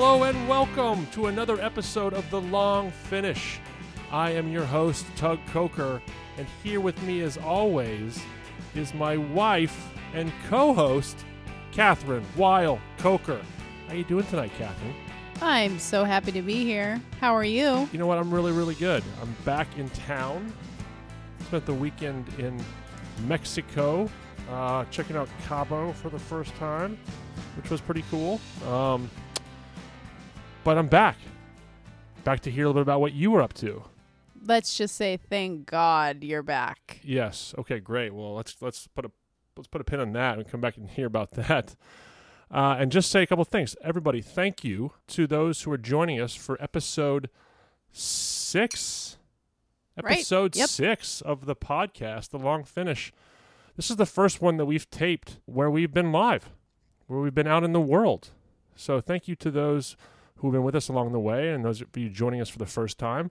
Hello and welcome to another episode of The Long Finish. I am your host, Tug Coker, and here with me, as always, is my wife and co-host, Kathryn Weil Coker. How are you doing tonight, Kathryn? I'm so happy to be here. How are you? You know what? I'm really, really good. I'm back in town. Spent the weekend in Mexico, uh, checking out Cabo for the first time, which was pretty cool. Um, but I'm back. Back to hear a little bit about what you were up to. Let's just say thank God you're back. Yes. Okay. Great. Well, let's let's put a let's put a pin on that and come back and hear about that. Uh, and just say a couple things. Everybody, thank you to those who are joining us for episode six. Right. Episode Yep. six of the podcast, The Long Finish. This is the first one that we've taped where we've been live, where we've been out in the world. So thank you to those who've been with us along the way and those of you joining us for the first time.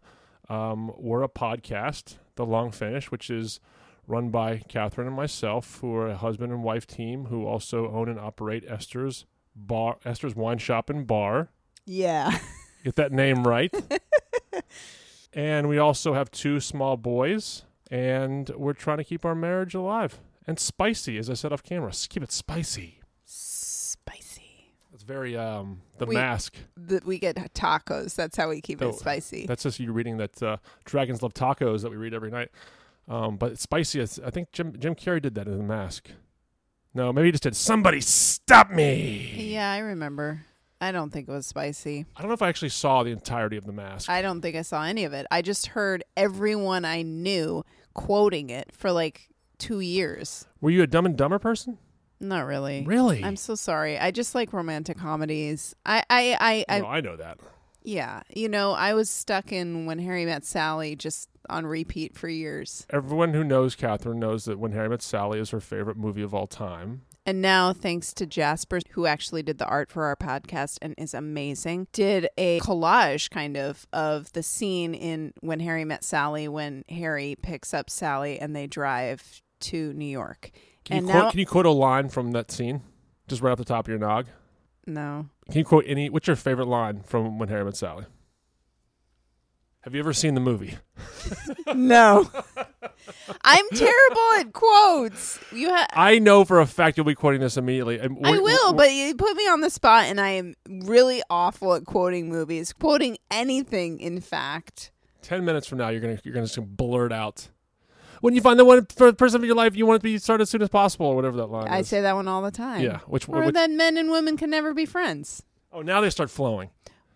Um, we're a podcast, The Long Finish, which is run by Kathryn and myself, who are a husband and wife team who also own and operate Esther's bar, Esther's Wine Shop and Bar. Yeah. Get that name right. and we also have two small boys, and we're trying to keep our marriage alive and spicy, as I said off camera. Keep it spicy. It's very um the We- mask. that we get tacos. That's how we keep it spicy. That's just you reading that uh, dragons love tacos that we read every night. Um, but it's spicy. Is, I think Jim Jim Carrey did that in the mask. No, maybe he just did. Somebody stop me. Yeah, I remember. I don't think it was spicy. I don't know if I actually saw the entirety of the mask. I don't think I saw any of it. I just heard everyone I knew quoting it for like two years. Were you a Dumb and Dumber person? Not really. Really? I'm so sorry. I just like romantic comedies. I, I, I, I Well, I know that. yeah. You know, I was stuck in When Harry Met Sally just on repeat for years. Everyone who knows Kathryn knows that When Harry Met Sally is her favorite movie of all time. And now, thanks to Jasper, who actually did the art for our podcast and is amazing, did a collage kind of of the scene in When Harry Met Sally when Harry picks up Sally and they drive to New York. Can you And quote? now- Can you quote a line from that scene? Just right off the top of your nog. No. Can you quote any? What's your favorite line from When Harry Met Sally? Have you ever seen the movie? No. I'm terrible at quotes. You ha- I know for a fact you'll be quoting this immediately. I will, but you put me on the spot and I am really awful at quoting movies. Quoting anything, in fact. ten minutes from now, you're gonna you're gonna just blurt out. When you find the one for the person of your life, you want it to be started as soon as possible, or whatever that line I is. say that one all the time. yeah. Which, Or which that men and women can never be friends. oh now they start flowing.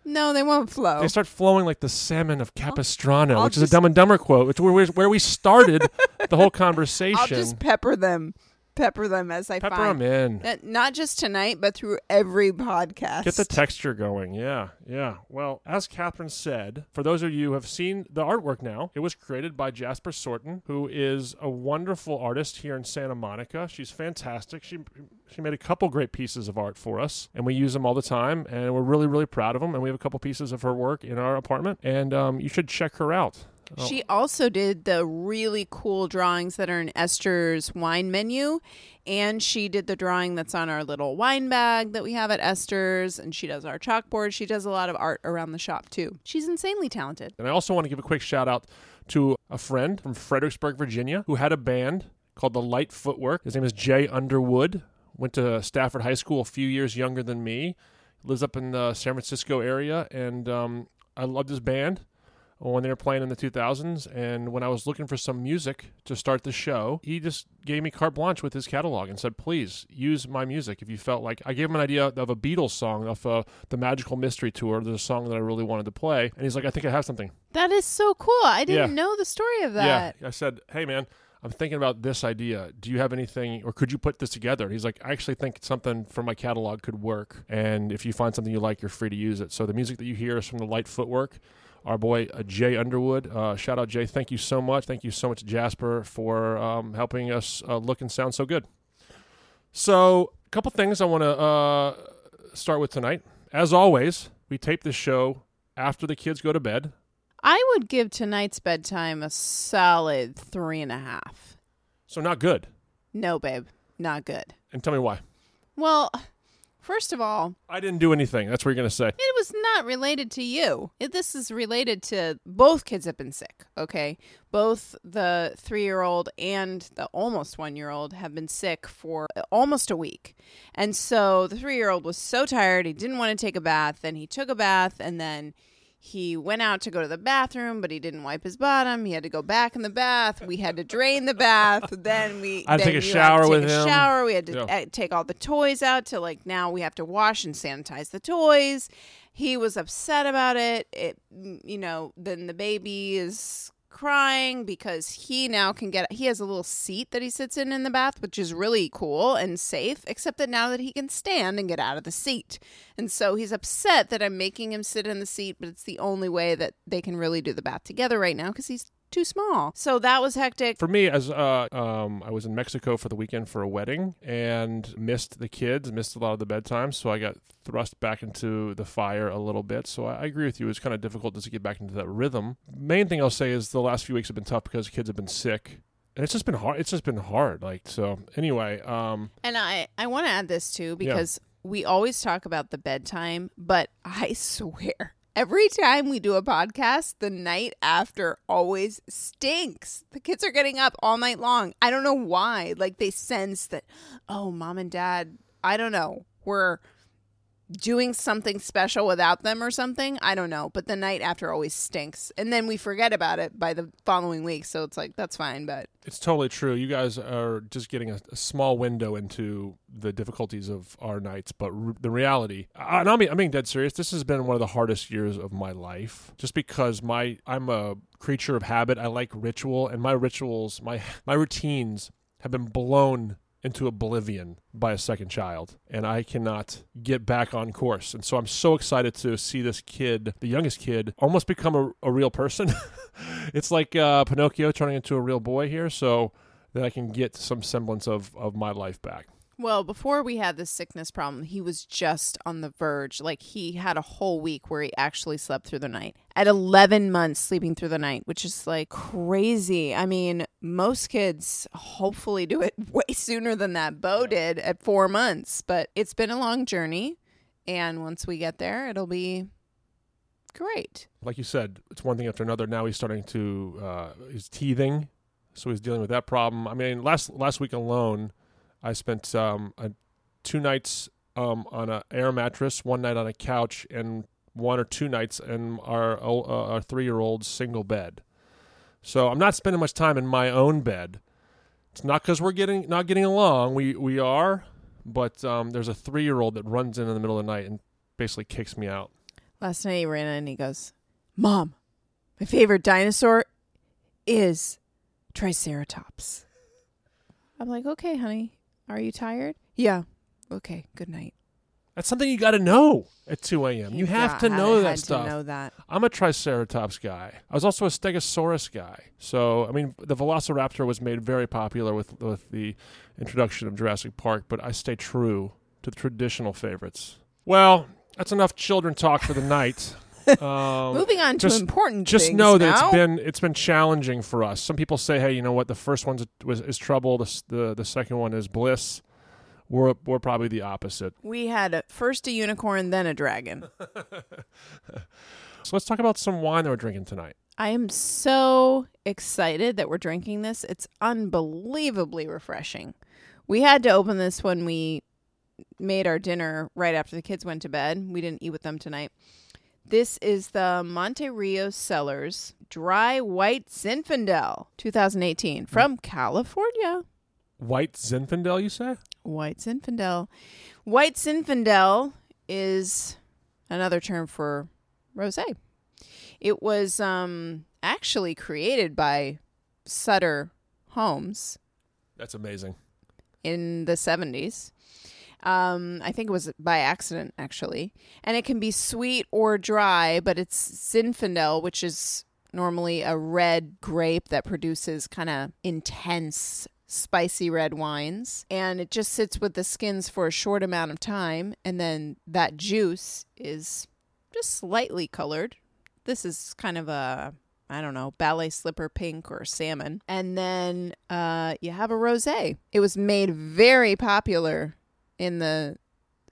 No, they won't flow. They start flowing like the salmon of Capistrano, I'll which is a Dumb and Dumber quote, which where where we started the whole conversation. I'll just pepper them, pepper them as I Pepper find. them in. Not just tonight, but through every podcast. Get the texture going. Yeah, yeah. Well, as Kathryn said, for those of you who have seen the artwork now, it was created by Jasper Sorton, who is a wonderful artist here in Santa Monica. She's fantastic. She she made a couple great pieces of art for us, and we use them all the time, and we're really really proud of them. And we have a couple pieces of her work in our apartment, and um, you should check her out. Oh. She also did the really cool drawings that are in Esther's wine menu. And she did the drawing that's on our little wine bag that we have at Esther's. And she does our chalkboard. She does a lot of art around the shop, too. She's insanely talented. And I also want to give a quick shout out to a friend from Fredericksburg, Virginia, who had a band called the Light Footwork. His name is Jay Underwood. Went to Stafford High School a few years younger than me. Lives up in the San Francisco area, and um, I loved his band when they were playing in the 2000s. And when I was looking for some music to start the show, he just gave me carte blanche with his catalog and said, "Please use my music if you felt like." I gave him an idea of a Beatles song off uh, the Magical Mystery Tour. There's a song that I really wanted to play, and he's like, "I think I have something." That is so cool. I didn't Yeah. know the story of that. Yeah, I said, "Hey, man." I'm thinking about this idea. Do you have anything, or could you put this together? And he's like, I actually think something from my catalog could work. And if you find something you like, you're free to use it. So the music that you hear is from the Light Footwork. Our boy uh, Jay Underwood. Uh, shout out Jay. Thank you so much. Thank you so much, Jasper, for um, helping us uh, look and sound so good. So, a couple things I want to uh, start with tonight. As always, we tape this show after the kids go to bed. I would give tonight's bedtime a solid three and a half. So not good. No, babe, not good. And tell me why. Well, First of all, I didn't do anything. That's what you're going to say. it was not related to you. It, this is related to both kids have been sick. Okay, both the three-year-old and the almost one-year-old have been sick for almost a week, and so the three-year-old was so tired he didn't want to take a bath. Then he took a bath, and then he went out to go to the bathroom, but he didn't wipe his bottom. He had to go back in the bath. We had to drain the bath. Then we I had to then take a shower to with take a him. Shower. We had to Yeah. uh, take all the toys out to like now we have to wash and sanitize the toys. He was upset about it. It you know then the baby is crying because he now can get he has a little seat that he sits in in the bath which is really cool and safe except that now that he can stand and get out of the seat. And so he's upset that I'm making him sit in the seat but it's the only way that they can really do the bath together right now because he's too small so that was hectic For me, as uh, um, I was in Mexico for the weekend for a wedding and missed the kids, missed a lot of the bedtime, so I got thrust back into the fire a little bit. So I, I agree with you; it's kind of difficult just to get back into that rhythm. Main thing I'll say is the last few weeks have been tough because kids have been sick, and it's just been hard. It's just been hard. Like so. Anyway, um, And I, I want to add this too because we always talk about the bedtime, but I swear every time we do a podcast, the night after always stinks. The kids are getting up all night long. I don't know why. Like they sense that, oh, mom and dad, I don't know, we're doing something special without them or something. I don't know. But the night after always stinks. And then we forget about it by the following week. So it's like, that's fine. But It's totally true. You guys are just getting a, a small window into the difficulties of our nights, but the reality, I- and I'm, I'm being dead serious. This has been one of the hardest years of my life, just because my I'm a creature of habit. I like ritual, and my rituals, my my routines have been blown into oblivion by a second child, and I cannot get back on course. And so I'm so excited to see this kid, the youngest kid, almost become a, a real person. it's like uh, Pinocchio turning into a real boy here, so that I can get some semblance of, of my life back. Well, before we had this sickness problem, he was just on the verge. Like he had a whole week where he actually slept through the night. At 11 months sleeping through the night, which is like crazy. I mean, most kids hopefully do it way sooner than that. Bo did at 4 months, but it's been a long journey, and once we get there, it'll be great. Like you said, it's one thing after another. Now he's starting to uh, he's teething, so he's dealing with that problem. I mean, last last week alone, I spent um, a, two nights um, on an air mattress, one night on a couch, and one or two nights in our uh, our three year old's single bed. So I'm not spending much time in my own bed. It's not because we're getting not getting along. We we are, but um, there's a three year old that runs in in the middle of the night and basically kicks me out. Last night he ran in and he goes, Mom, my favorite dinosaur is Triceratops. I'm like, okay, honey. Are you tired? Yeah. Okay, good night. That's something you got to know at 2 a.m. You have to know that stuff. To know that. I'm a Triceratops guy. I was also a Stegosaurus guy. So, I mean, the Velociraptor was made very popular with, with the introduction of Jurassic Park, but I stay true to the traditional favorites. Well, that's enough children talk for the night. Um, Moving on to just- important just know that now. it's been it's been challenging for us. Some people say, "Hey, you know what? The first one was is trouble. The the the second one is bliss." We're we're probably the opposite. we had a, first a unicorn, then a dragon. So let's talk about some wine that we're drinking tonight. I am so excited that we're drinking this. It's unbelievably refreshing. We had to open this when we made our dinner right after the kids went to bed. We didn't eat with them tonight. This is the Monte Rio Cellars Dry White Zinfandel 2018 from California. White Zinfandel, you say? White Zinfandel. White Zinfandel is another term for rosé. It was um, actually created by Sutter Homes That's amazing. in the 70s. Um, I think it was by accident, actually. And it can be sweet or dry, but it's Zinfandel, which is normally a red grape that produces kind of intense, spicy red wines. And it just sits with the skins for a short amount of time. And then that juice is just slightly colored. This is kind of a I don't know, ballet slipper pink or salmon. And then uh, you have a rosé. It was made very popular in the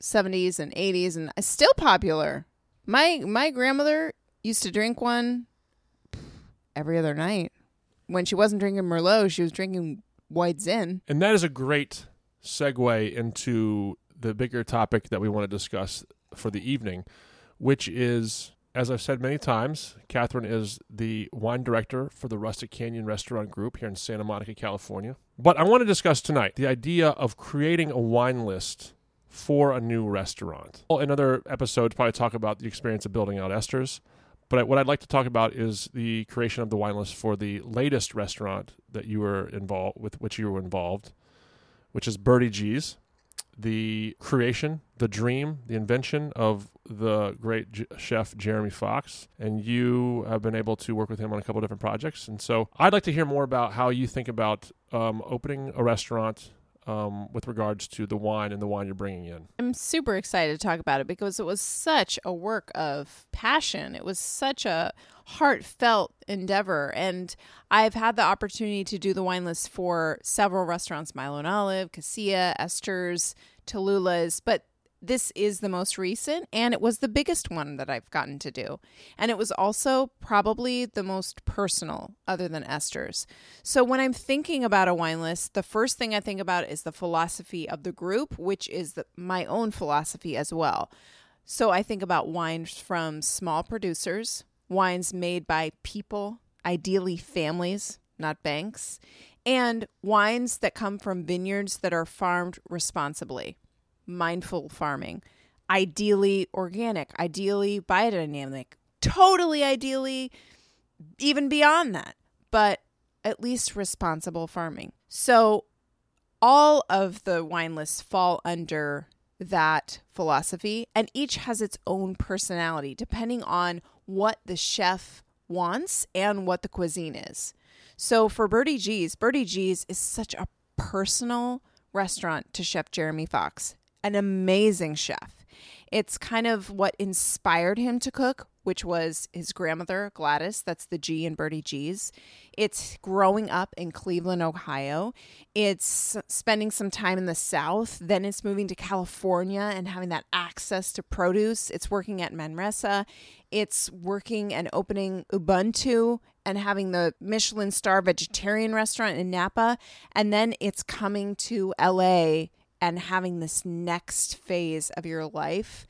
70s and 80s and still popular. My my grandmother used to drink one every other night. When she wasn't drinking Merlot, she was drinking White Zin. And that is a great segue into the bigger topic that we want to discuss for the evening, which is, as I've said many times, Catherine is the wine director for the Rustic Canyon Restaurant Group here in Santa Monica, California. But I want to discuss tonight the idea of creating a wine list for a new restaurant. Well, in other episodes, probably talk about the experience of building out Esther's. But what I'd like to talk about is the creation of the wine list for the latest restaurant that you were involved with, which you were involved, which is Birdie G's. The creation, the dream, the invention of the great J- chef Jeremy Fox, and you have been able to work with him on a couple different projects. And so, I'd like to hear more about how you think about um, opening a restaurant um, with regards to the wine and the wine you're bringing in. I'm super excited to talk about it because it was such a work of passion. It was such a heartfelt endeavor. And I've had the opportunity to do the wine list for several restaurants Milo and Olive, Cassia, Esther's, Tallula's. But this is the most recent and it was the biggest one that I've gotten to do. And it was also probably the most personal other than Esther's. So when I'm thinking about a wine list, the first thing I think about is the philosophy of the group, which is the, my own philosophy as well. So I think about wines from small producers, wines made by people, ideally families, not banks, and wines that come from vineyards that are farmed responsibly mindful farming, ideally organic, ideally biodynamic, totally ideally even beyond that, but at least responsible farming. So all of the wine lists fall under that philosophy and each has its own personality depending on what the chef wants and what the cuisine is. So for Birdie G's, Birdie G's is such a personal restaurant to Chef Jeremy Fox an amazing chef. It's kind of what inspired him to cook, which was his grandmother, Gladys. That's the G in Birdie G's. It's growing up in Cleveland, Ohio. It's spending some time in the South. Then it's moving to California and having that access to produce. It's working at Manresa. It's working and opening Ubuntu and having the Michelin star vegetarian restaurant in Napa. And then it's coming to LA and having this next phase of your life,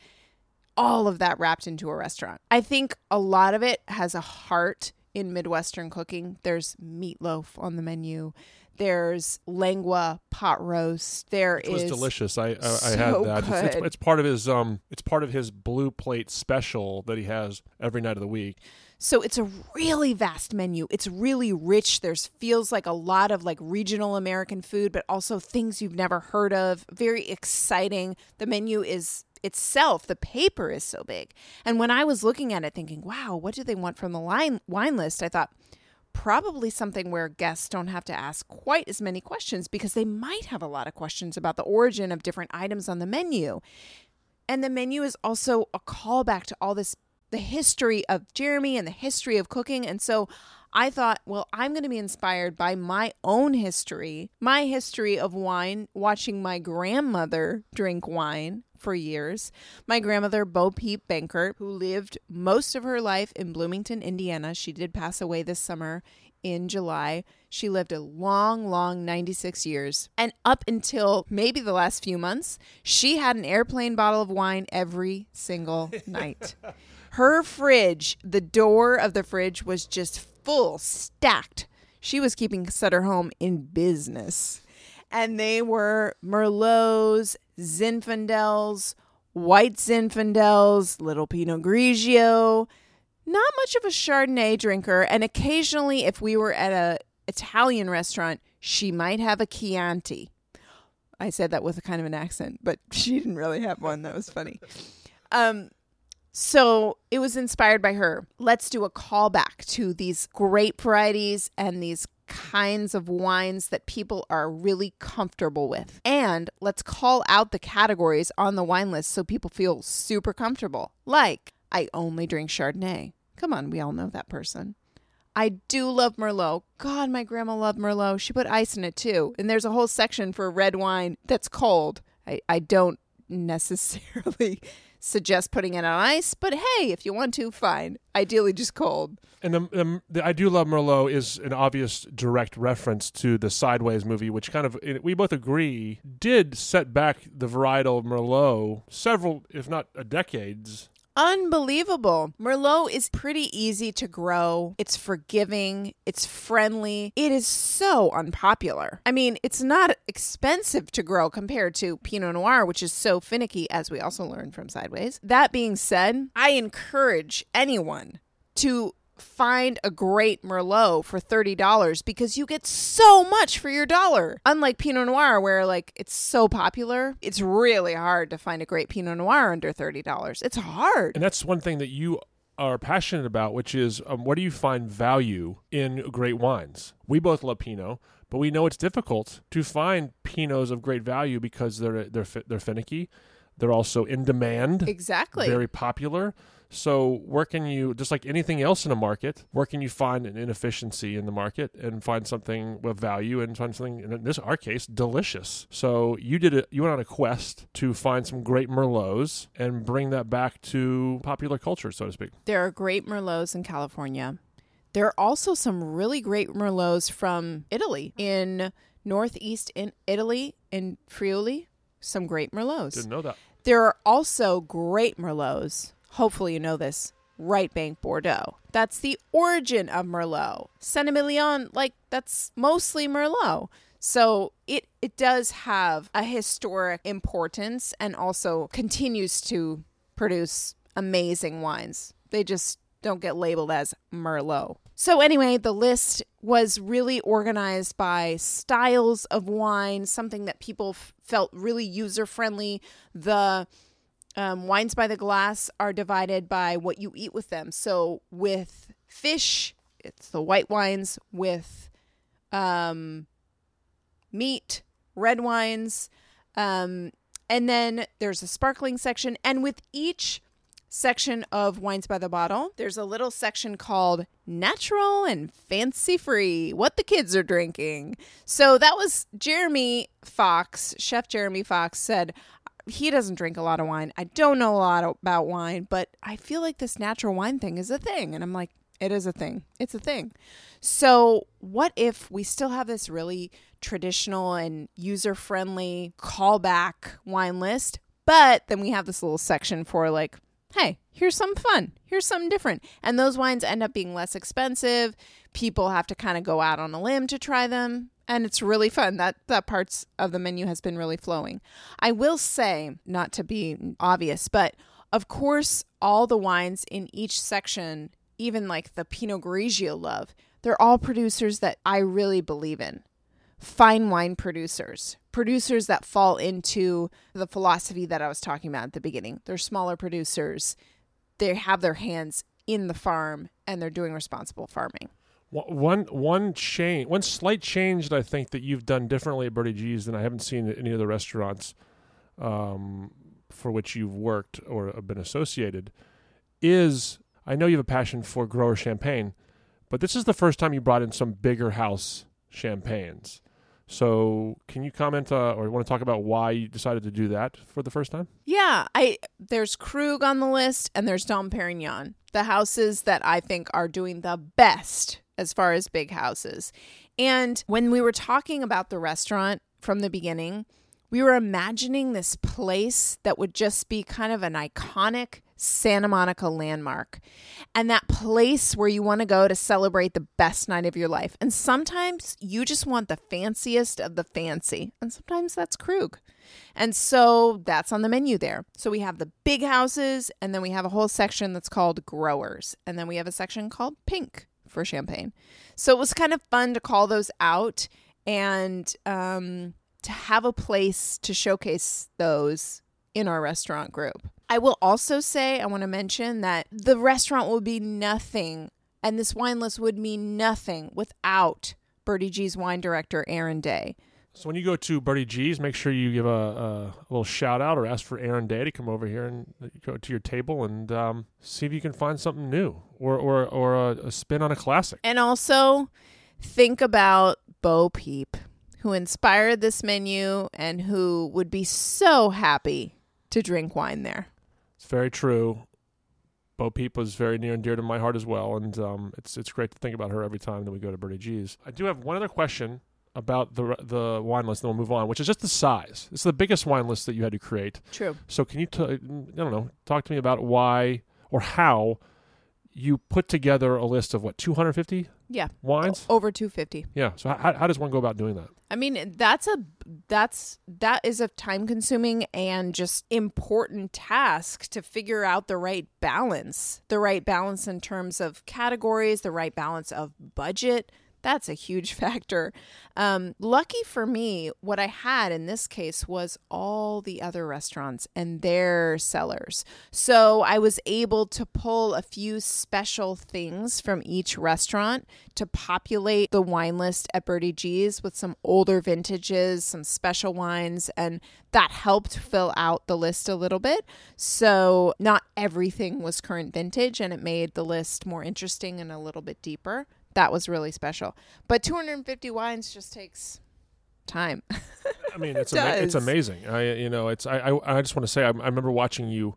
all of that wrapped into a restaurant. I think a lot of it has a heart in Midwestern cooking. There's meatloaf on the menu. There's lengua pot roast. There It is was delicious. I I, I had that. It's, it's, it's part of his um. It's part of his blue plate special that he has every night of the week. So it's a really vast menu. It's really rich. There's feels like a lot of like regional American food, but also things you've never heard of. Very exciting. The menu is itself, the paper is so big. And when I was looking at it thinking, wow, what do they want from the line wine list? I thought probably something where guests don't have to ask quite as many questions because they might have a lot of questions about the origin of different items on the menu. And the menu is also a callback to all this the history of Jeremy and the history of cooking. And so I thought, well, I'm going to be inspired by my own history, my history of wine, watching my grandmother drink wine for years. My grandmother, Bo Peep Bankert, who lived most of her life in Bloomington, Indiana. She did pass away this summer in July. She lived a long, long 96 years. And up until maybe the last few months, she had an airplane bottle of wine every single night. Her fridge, the door of the fridge was just full, stacked. She was keeping Sutter Home in business. And they were Merlots, Zinfandels, white Zinfandels, little Pinot Grigio. Not much of a Chardonnay drinker. And occasionally, if we were at a Italian restaurant, she might have a Chianti. I said that with a kind of an accent, but she didn't really have one. That was funny. Um, so it was inspired by her. Let's do a callback to these grape varieties and these kinds of wines that people are really comfortable with. And let's call out the categories on the wine list so people feel super comfortable. Like, I only drink Chardonnay. Come on, we all know that person. I do love Merlot. God, my grandma loved Merlot. She put ice in it too. And there's a whole section for red wine that's cold. I, I don't necessarily suggest putting it on ice, but hey, if you want to, fine. Ideally, just cold. And the, the, the I do love Merlot is an obvious direct reference to the Sideways movie, which kind of we both agree did set back the varietal Merlot several, if not a decades. Unbelievable. Merlot is pretty easy to grow. It's forgiving. It's friendly. It is so unpopular. I mean, it's not expensive to grow compared to Pinot Noir, which is so finicky, as we also learned from Sideways. That being said, I encourage anyone to find a great Merlot for $30 because you get so much for your dollar. Unlike Pinot Noir, where like it's so popular, it's really hard to find a great Pinot Noir under $30. It's hard. And that's one thing that you are passionate about, which is um, what do you find value in great wines? We both love Pinot, but we know it's difficult to find Pinots of great value because they're they're they're finicky. They're also in demand. Exactly. Very popular. So, where can you, just like anything else in a market, where can you find an inefficiency in the market and find something of value and find something, in this our case, delicious? So, you did it, you went on a quest to find some great Merlots and bring that back to popular culture, so to speak. There are great Merlots in California. There are also some really great Merlots from Italy in northeast in Italy in Friuli. Some great Merlots. Didn't know that. There are also great Merlots hopefully you know this, Right Bank Bordeaux. That's the origin of Merlot. Saint Emilion, like that's mostly Merlot. So it it does have a historic importance and also continues to produce amazing wines. They just don't get labeled as Merlot. So anyway, the list was really organized by styles of wine, something that people f- felt really user friendly. The um, wines by the glass are divided by what you eat with them. So with fish, it's the white wines. With um, meat, red wines. Um, and then there's a sparkling section. And with each section of Wines by the Bottle, there's a little section called Natural and Fancy Free What the Kids Are Drinking. So that was Jeremy Fox, Chef Jeremy Fox said, he doesn't drink a lot of wine. I don't know a lot about wine, but I feel like this natural wine thing is a thing. And I'm like, it is a thing. It's a thing. So, what if we still have this really traditional and user friendly callback wine list, but then we have this little section for like, hey, here's some fun. Here's something different. And those wines end up being less expensive. People have to kind of go out on a limb to try them and it's really fun. That that parts of the menu has been really flowing. I will say, not to be obvious, but of course, all the wines in each section, even like the Pinot Grigio love, they're all producers that I really believe in. Fine wine producers, producers that fall into the philosophy that I was talking about at the beginning. They're smaller producers. They have their hands in the farm and they're doing responsible farming. One one change, one slight change that I think that you've done differently at Birdie G's than I haven't seen at any of the restaurants um, for which you've worked or been associated is I know you have a passion for grower champagne, but this is the first time you brought in some bigger house champagnes. So, can you comment uh, or want to talk about why you decided to do that for the first time? Yeah, I there's Krug on the list and there's Dom Perignon, the houses that I think are doing the best as far as big houses. And when we were talking about the restaurant from the beginning, we were imagining this place that would just be kind of an iconic Santa Monica landmark and that place where you want to go to celebrate the best night of your life. And sometimes you just want the fanciest of the fancy, and sometimes that's Krug. And so that's on the menu there. So we have the big houses, and then we have a whole section that's called growers, and then we have a section called pink for champagne. So it was kind of fun to call those out and um, to have a place to showcase those in our restaurant group. I will also say, I want to mention that the restaurant will be nothing, and this wine list would mean nothing without Birdie G's wine director, Aaron Day. So when you go to Birdie G's, make sure you give a, a, a, little shout out or ask for Aaron Day to come over here and go to your table and um, see if you can find something new or or or a, a spin on a classic. And also think about Bo Peep, who inspired this menu and who would be so happy to drink wine there. It's very true. Bo Peep was very near and dear to my heart as well, and um, it's it's great to think about her every time that we go to Birdie G's. I do have one other question about the the wine list, then we'll move on, which is just the size. It's the biggest wine list that you had to create. True. So can you, t- I don't know, talk to me about why or how you put together a list of what 250 Yeah. wines? Over 250. Yeah. So how, how does one go about doing that? I mean, that's a that's that is a time consuming and just important task to figure out the right balance. The right balance in terms of categories, the right balance of budget. That's a huge factor. Um, lucky for me, what I had in this case was all the other restaurants and their cellars. So I was able to pull a few special things from each restaurant to populate the wine list at Birdie G's with some older vintages, some special wines, and that helped fill out the list a little bit. So not everything was current vintage, and it made the list more interesting and a little bit deeper that was really special. But 250 wines just takes time. I mean, it's ama- it's amazing. I you know, it's I I, I just want to say I, I remember watching you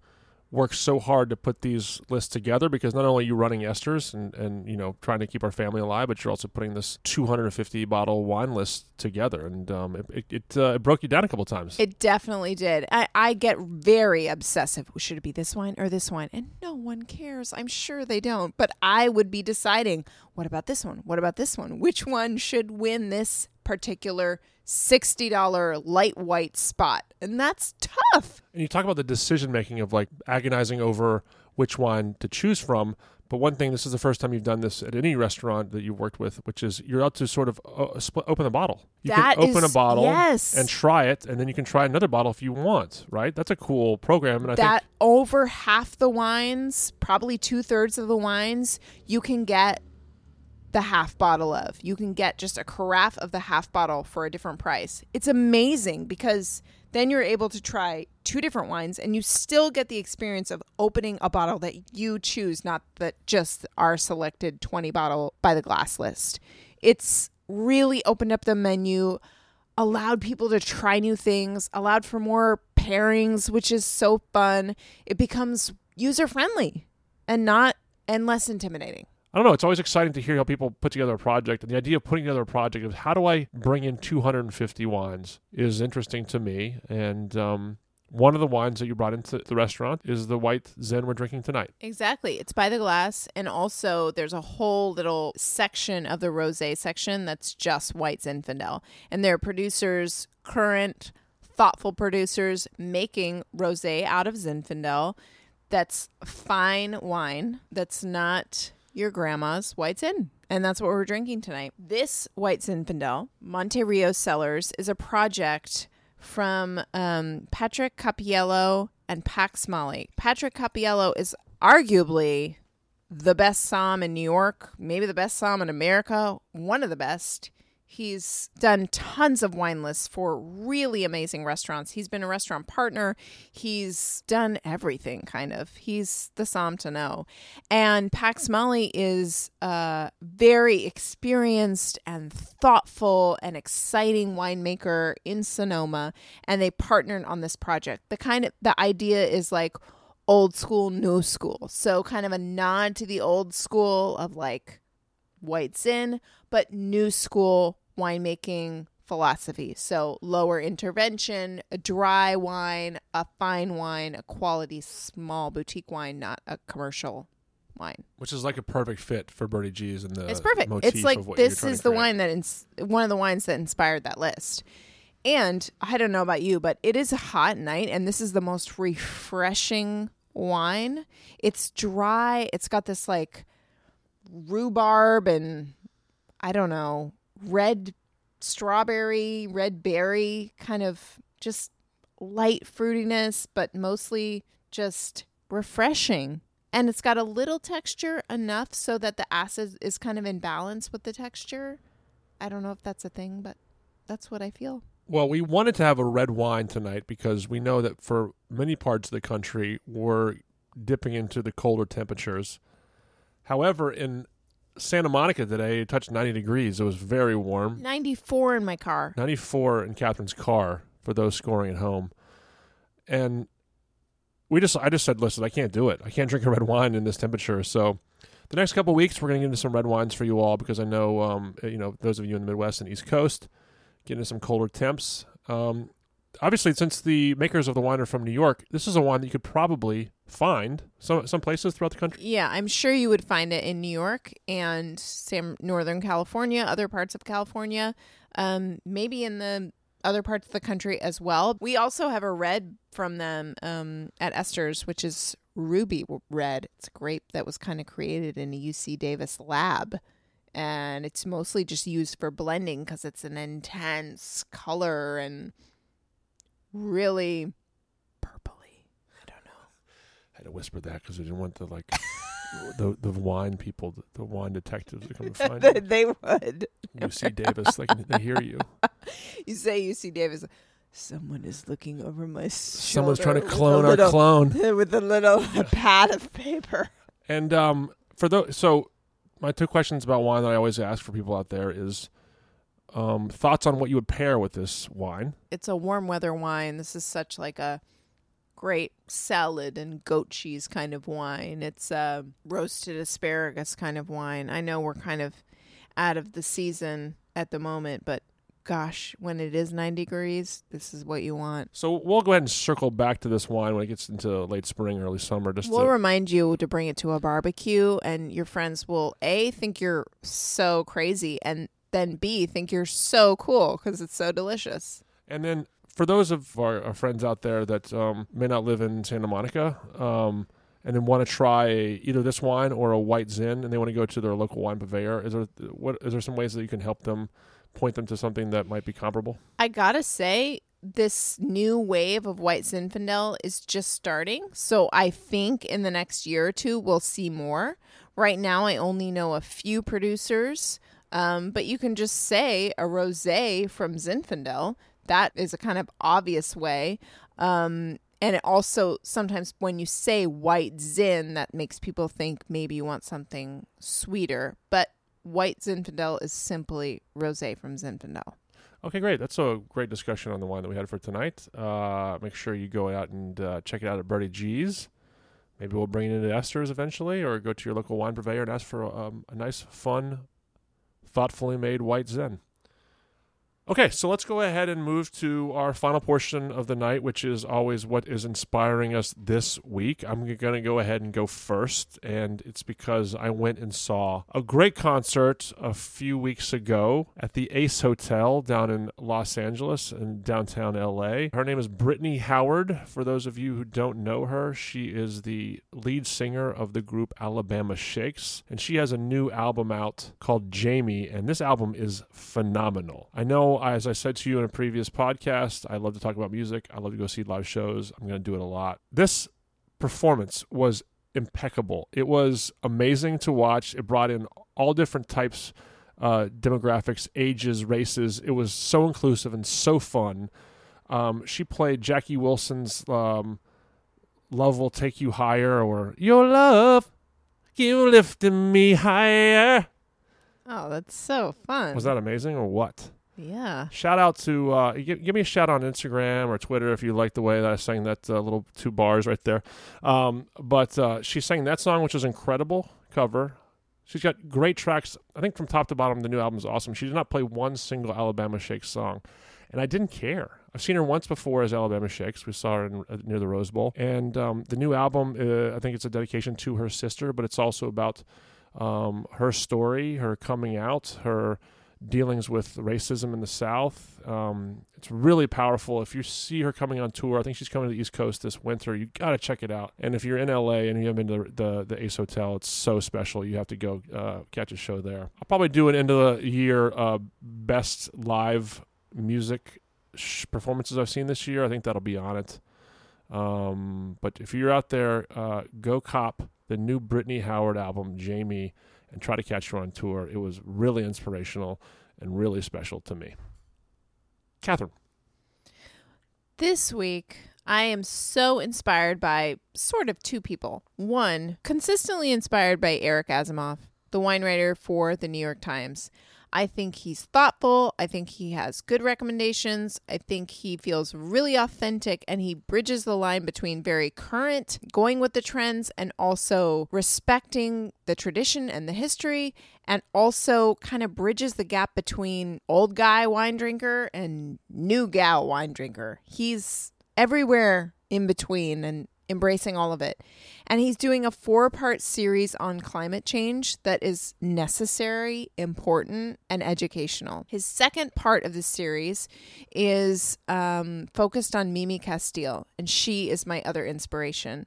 work so hard to put these lists together because not only are you running esters and and you know trying to keep our family alive, but you're also putting this 250 bottle wine list together, and um, it it, it, uh, it broke you down a couple times. It definitely did. I, I get very obsessive. Should it be this wine or this wine? And no one cares. I'm sure they don't. But I would be deciding what about this one? What about this one? Which one should win this particular $60 light white spot? And that's tough. And you talk about the decision making of like agonizing over which wine to choose from. But one thing, this is the first time you've done this at any restaurant that you've worked with, which is you're out to sort of uh, split, open the bottle. You That can open is- a bottle yes. and try it, and then you can try another bottle if you want. Right? That's a cool program, and I that think over half the wines, probably two thirds of the wines, you can get the half bottle of. You can get just a carafe of the half bottle for a different price. It's amazing because then you're able to try two different wines and you still get the experience of opening a bottle that you choose, not that just our selected 20 bottle by the glass list. It's really opened up the menu, allowed people to try new things, allowed for more pairings, which is so fun. It becomes user friendly and not and less intimidating. I don't know. It's always exciting to hear how people put together a project, and the idea of putting together a project of how do I bring in 250 wines is interesting to me. And um, one of the wines that you brought into the restaurant is the white Zin we're drinking tonight. Exactly. It's by the glass. And also, there's a whole little section of the rose section that's just white Zinfandel. And there are producers, current, thoughtful producers, making rose out of Zinfandel that's fine wine that's not your grandma's white Zin. And that's what we're drinking tonight. This white Zinfandel, Monte Rio Cellars, is a project from um, Patrick Cappiello and Pax Mahle. Patrick Cappiello is arguably the best Somm in New York, maybe the best Somm in America, one of the best. He's done tons of wine lists for really amazing restaurants. He's been a restaurant partner. He's done everything, kind of. He's the Somm to know. And Pax Mahle is a very experienced and thoughtful and exciting winemaker in Sonoma. And they partnered on this project. The kind of the idea is like old school, new school. So kind of a nod to the old school of like White Zin, but new school winemaking philosophy. So lower intervention, a dry wine, a fine wine, a quality small boutique wine, not a commercial wine. Which is like a perfect fit for Birdie G's and the it's perfect. It's like of what you're this is the wine that ins- one of the wines that inspired that list. And I don't know about you, but it is a hot night, and this is the most refreshing wine. It's dry. It's got this like rhubarb and I don't know, red strawberry, red berry kind of just light fruitiness, but mostly just refreshing. And it's got a little texture enough so that the acid is kind of in balance with the texture. I don't know if that's a thing, but that's what I feel. Well, we wanted to have a red wine tonight because we know that for many parts of the country, we're dipping into the colder temperatures. However, in Santa Monica today, it touched 90 degrees. It was very warm. 94 in my car. 94 in Kathryn's car for those scoring at home. And we just I just said, listen, I can't do it. I can't drink a red wine in this temperature. So the next couple weeks, we're going to get into some red wines for you all because I know, um, you know, those of you in the Midwest and East Coast, get into some colder temps. Um, obviously, since the makers of the wine are from New York, this is a wine that you could probably find some some places throughout the country. Yeah, I'm sure you would find it in New York and Sam, Northern California, other parts of California, um, maybe in the other parts of the country as well. We also have a red from them um, at Esther's, which is ruby red. It's a grape that was kind of created in a UC Davis lab. And it's mostly just used for blending because it's an intense color and really purpley. I don't know. I had to whisper that because I didn't want the like the the wine people, the, the wine detectives to come and find you. they would. UC Davis, they can they hear you. You say UC Davis. Someone is looking over my Someone's trying to shoulder with a clone our little- clone. with a little pad of paper. And um, for those, so my two questions about wine that I always ask for people out there is um, thoughts on what you would pair with this wine. It's a warm weather wine. This is such like a great salad and goat cheese kind of wine. It's a roasted asparagus kind of wine. I know we're kind of out of the season at the moment, but gosh, when it is 90 degrees, this is what you want. So we'll go ahead and circle back to this wine when it gets into late spring, early summer. Just We'll to, remind you to bring it to a barbecue, and your friends will A, think you're so crazy, and then B, think you're so cool because it's so delicious. and then for those of our, our friends out there that um, may not live in Santa Monica. Um, and then want to try either this wine or a white zin, and they want to go to their local wine purveyor. Is there what is there some ways that you can help them point them to something that might be comparable? I gotta say, this new wave of White Zinfandel is just starting. So I think in the next year or two, we'll see more. Right now, I only know a few producers, um, but you can just say a rosé from Zinfandel. That is a kind of obvious way. Um, and it also sometimes when you say white zin, that makes people think maybe you want something sweeter. But white Zinfandel is simply rosé from Zinfandel. Okay, great. That's a great discussion on the wine that we had for tonight. Uh, make sure you go out and uh, check it out at Birdie G's. Maybe we'll bring it into Esther's eventually, or go to your local wine purveyor and ask for um, a nice, fun, thoughtfully made white Zin. Okay, so let's go ahead and move to our final portion of the night, which is always what is inspiring us this week. I'm going to go ahead and go first, and it's because I went and saw a great concert a few weeks ago at the Ace Hotel down in Los Angeles in downtown LA. Her name is Brittany Howard. For those of you who don't know her, she is the lead singer of the group Alabama Shakes, and she has a new album out called Jaime, and this album is phenomenal. I know, as I said to you in a previous podcast, I love to talk about music. I love to go see live shows. I'm going to do it a lot. This performance was impeccable. It was amazing to watch. It brought in all different types, uh, demographics, ages, races. It was so inclusive and so fun. Um, she played Jackie Wilson's um, "Love Will Take You Higher" or "Your Love, You Lifting Me Higher." Oh, that's so fun. Was that amazing or what? Yeah. Shout out to uh, give, give me a shout on Instagram or Twitter if you like the way that I sang that uh, little two bars right there. Um, but uh, she sang that song, which is incredible cover. She's got great tracks. I think from top to bottom, the new album is awesome. She did not play one single Alabama Shakes song, and I didn't care. I've seen her once before as Alabama Shakes. We saw her in, uh, near the Rose Bowl, and um, the new album. Uh, I think it's a dedication to her sister, but it's also about um, her story, her coming out, her dealings with racism in the South. Um, it's really powerful. If you see her coming on tour, I think she's coming to the East Coast this winter. You got to check it out. And if you're in LA and you haven't been to the, the, the Ace Hotel, it's so special. You have to go uh, catch a show there. I'll probably do an end of the year uh, best live music sh- performances I've seen this year. I think that'll be on it. Um, but if you're out there, uh, go cop the new Brittany Howard album, Jaime, and try to catch her on tour. It was really inspirational and really special to me. Kathryn. This week, I am so inspired by sort of two people. One, consistently inspired by Eric Asimov, the wine writer for the New York Times. I think he's thoughtful. I think he has good recommendations. I think he feels really authentic and he bridges the line between very current, going with the trends, and also respecting the tradition and the history, and also kind of bridges the gap between old guy wine drinker and new gal wine drinker. He's everywhere in between and embracing all of it. And he's doing a four part series on climate change that is necessary, important, and educational. His second part of the series is um, focused on Mimi Casteel, and she is my other inspiration.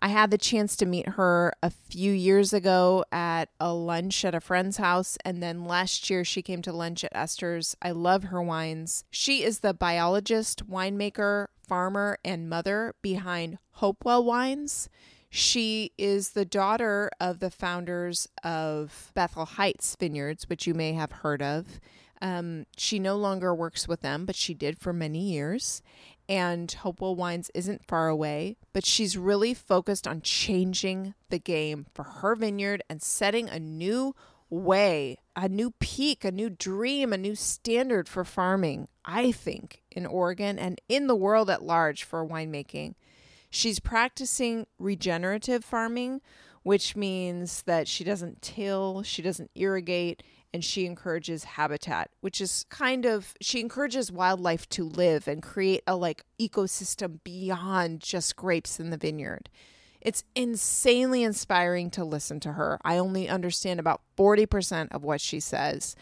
I had the chance to meet her a few years ago at a lunch at a friend's house, and then last year she came to lunch at Esther's. I love her wines. She is the biologist, winemaker, farmer, and mother behind Hopewell Wines. She is the daughter of the founders of Bethel Heights Vineyards, which you may have heard of. Um, she no longer works with them, but she did for many years. And Hopewell Wines isn't far away, but she's really focused on changing the game for her vineyard and setting a new way, a new peak, a new dream, a new standard for farming, I think, in Oregon and in the world at large for winemaking. She's practicing regenerative farming, which means that she doesn't till, she doesn't irrigate, and she encourages habitat, which is kind of she encourages wildlife to live and create a like ecosystem beyond just grapes in the vineyard. It's insanely inspiring to listen to her. I only understand about 40% of what she says.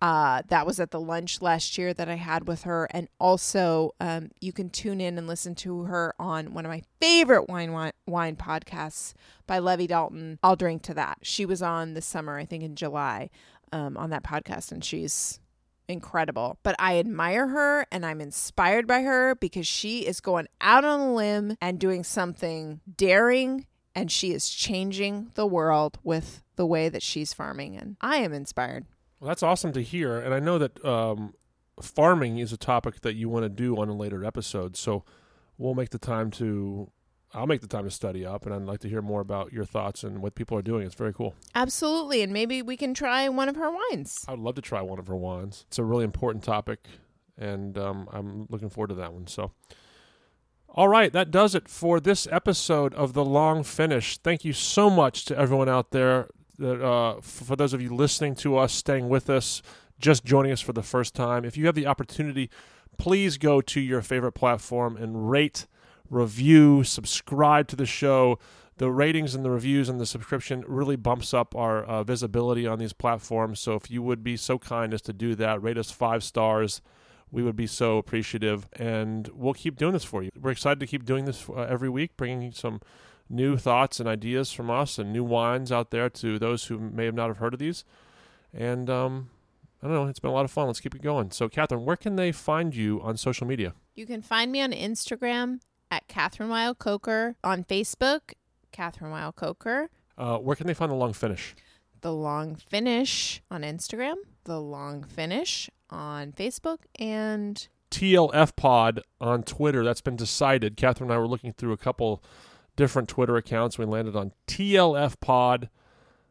Uh, that was at the lunch last year that I had with her. And also, um, you can tune in and listen to her on one of my favorite wine, wine, wine podcasts by Levi Dalton. I'll drink to that. She was on this summer, I think in July, um, on that podcast, and she's incredible. But I admire her and I'm inspired by her because she is going out on a limb and doing something daring and she is changing the world with the way that she's farming. And I am inspired. Well, that's awesome to hear. And I know that um, farming is a topic that you want to do on a later episode. So we'll make the time to I'll make the time to study up, and I'd like to hear more about your thoughts and what people are doing. It's very cool. Absolutely, and maybe we can try one of her wines. I would love to try one of her wines. It's a really important topic, and um, I'm looking forward to that one. So, all right, that does it for this episode of the Long Finish. Thank you so much to everyone out there. Uh, for those of you listening to us, staying with us, just joining us for the first time. If you have the opportunity, please go to your favorite platform and rate review, subscribe to the show. The ratings and the reviews and the subscription really bumps up our uh, visibility on these platforms. So if you would be so kind as to do that, rate us five stars. We would be so appreciative, and we'll keep doing this for you. We're excited to keep doing this uh, every week, bringing some new thoughts and ideas from us and new wines out there to those who may have not have heard of these. And um, I don't know, it's been a lot of fun. Let's keep it going. So, Kathryn, where can they find you on social media? You can find me on Instagram at Kathryn Weil Coker, on Facebook, Kathryn Weil Coker. Uh, where can they find the long finish? The Long Finish on Instagram, The Long Finish on Facebook, and TLF Pod on Twitter. That's been decided. Kathryn and I were looking through a couple different Twitter accounts. We landed on TLF Pod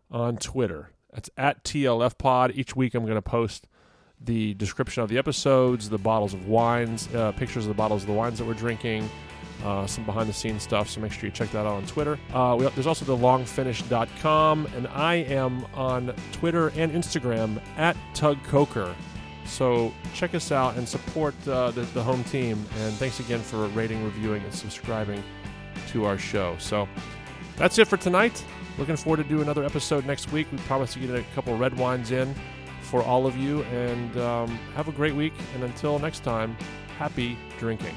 on Twitter. That's at TLF Pod. Each week I'm going to post the description of the episodes, the bottles of wines, uh, pictures of the bottles of the wines that we're drinking, uh, some behind the scenes stuff. So make sure you check that out on Twitter. Uh, we, there's also the longfinish.com, and I am on Twitter and Instagram at Tug Coker. So check us out and support uh, the, the home team. And thanks again for rating, reviewing, and subscribing to our show. So that's it for tonight. Looking forward to do another episode next week. We promise to get a couple red wines in for all of you. And um, have a great week. And until next time, happy drinking.